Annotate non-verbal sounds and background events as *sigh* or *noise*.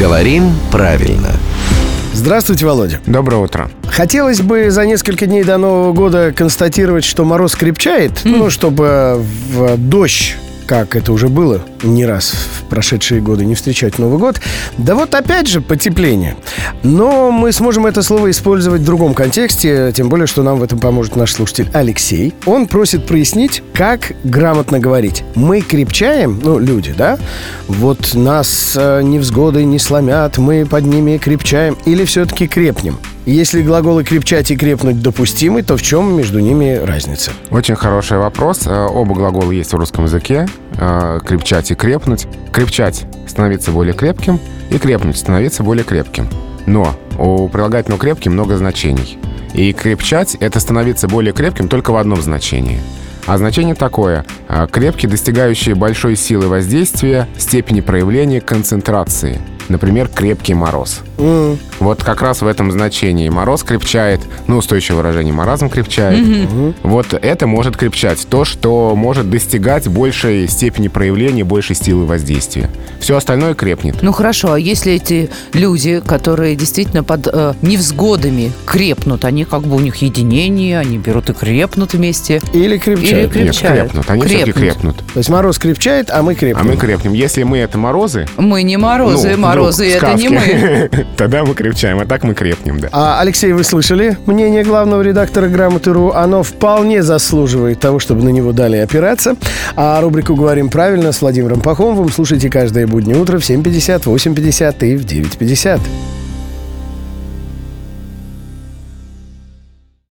Говорим правильно. Здравствуйте, Володя. Доброе утро. Хотелось бы за несколько дней до Нового года констатировать, что мороз крепчает, ну, чтобы в дождь как это уже было не раз в прошедшие годы, не встречать Новый год. Да вот опять же потепление. Но мы сможем это слово использовать в другом контексте, тем более, что нам в этом поможет наш слушатель Алексей. Он просит прояснить, как грамотно говорить. Мы крепчаем, ну, люди, да? Вот нас э, невзгоды не сломят, мы под ними крепчаем. Или все-таки крепнем? Если глаголы «крепчать» и «крепнуть» допустимы, то в чем между ними разница? Очень хороший вопрос. Э, Оба глагола есть в русском языке. Э, Крепчать и крепнуть. Крепчать – становиться более крепким, и крепнуть – становиться более крепким. Но у прилагательного «крепкий» много значений. И крепчать – это становиться более крепким только в одном значении. А значение такое э, – крепкий, достигающий большой силы воздействия, степени проявления концентрации. Например, крепкий мороз. М, Вот как раз в этом значении мороз крепчает, ну, устойчивое выражение, маразм крепчает. Вот это может крепчать. То, что может достигать большей степени проявления, большей силы воздействия. Все остальное крепнет. Ну хорошо, а если эти люди, которые действительно под э, невзгодами крепнут, они как бы у них единение, они берут и крепнут вместе. Или крепчают. Или Нет, крепчают. крепнут. Они все-таки Крепнут. крепнут. То есть мороз крепчает, а мы А крепнем. мы крепнем. Если мы это морозы, Мы не морозы, ну, морозы ну, это не мы. *laughs* тогда мы крепчаем, а так мы крепнем, да. А, Алексей, вы слышали мнение главного редактора «Грамоты.ру»? Оно вполне заслуживает того, чтобы на него дали опираться. А рубрику «Говорим правильно» с Владимиром Пахомовым слушайте каждое буднее утро в 7.50, 8.50 и в 9.50.